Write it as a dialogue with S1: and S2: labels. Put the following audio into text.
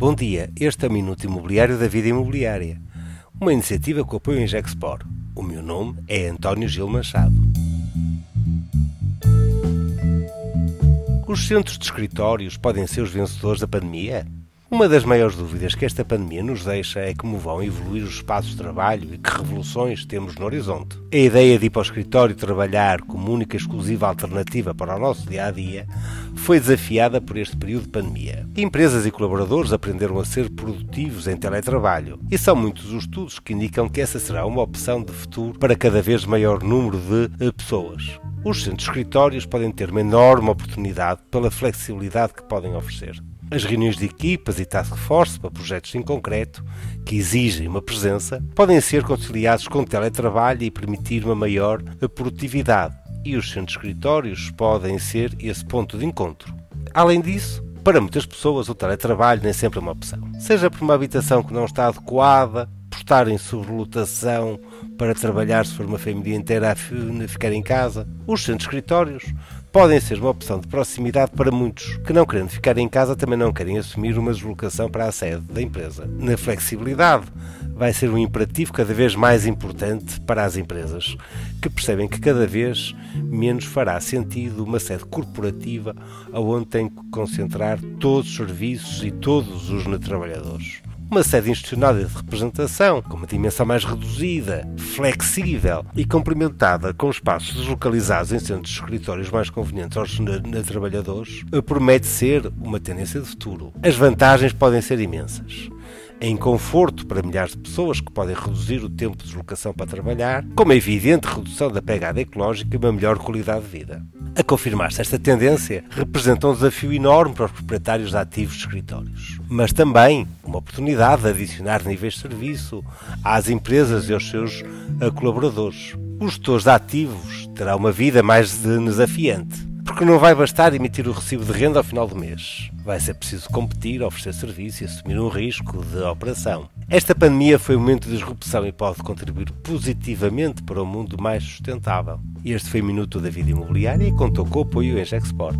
S1: Bom dia, este é o Minuto Imobiliário da Vida Imobiliária, uma iniciativa com apoio em Gexpor. O meu nome é António Gil Machado. Os centros de escritórios podem ser os vencedores da pandemia? Uma das maiores dúvidas que esta pandemia nos deixa é como vão evoluir os espaços de trabalho e que revoluções temos no horizonte. A ideia de ir para o escritório trabalhar como única e exclusiva alternativa para o nosso dia a dia foi desafiada por este período de pandemia. Empresas e colaboradores aprenderam a ser produtivos em teletrabalho e são muitos os estudos que indicam que essa será uma opção de futuro para cada vez maior número de eh, pessoas. Os centros escritórios podem ter uma enorme oportunidade pela flexibilidade que podem oferecer. As reuniões de equipas e task force para projetos em concreto, que exigem uma presença, podem ser conciliados com teletrabalho e permitir uma maior produtividade, e os centros escritórios podem ser esse ponto de encontro. Além disso, para muitas pessoas o teletrabalho nem sempre é uma opção. Seja por uma habitação que não está adequada, estar em sobrelotação para trabalhar se for uma família inteira a ficar em casa, os centros escritórios podem ser uma opção de proximidade para muitos que, não querendo ficar em casa, também não querem assumir uma deslocação para a sede da empresa. Na flexibilidade, vai ser um imperativo cada vez mais importante para as empresas, que percebem que cada vez menos fará sentido uma sede corporativa onde tem que concentrar todos os serviços e todos os trabalhadores uma sede institucional de representação, com uma dimensão mais reduzida, flexível e complementada com espaços deslocalizados em centros de escritórios mais convenientes aos trabalhadores, promete ser uma tendência de futuro. As vantagens podem ser imensas em conforto para milhares de pessoas que podem reduzir o tempo de deslocação para trabalhar, com uma evidente redução da pegada ecológica e uma melhor qualidade de vida. A confirmar-se esta tendência, representa um desafio enorme para os proprietários de ativos de escritórios, mas também uma oportunidade de adicionar níveis de serviço às empresas e aos seus colaboradores. Os gestores de ativos terão uma vida mais desafiante porque não vai bastar emitir o recibo de renda ao final do mês. Vai ser preciso competir, oferecer serviço e assumir um risco de operação. Esta pandemia foi um momento de disrupção e pode contribuir positivamente para um mundo mais sustentável. Este foi o Minuto da Vida Imobiliária e contou com o apoio em Gexport.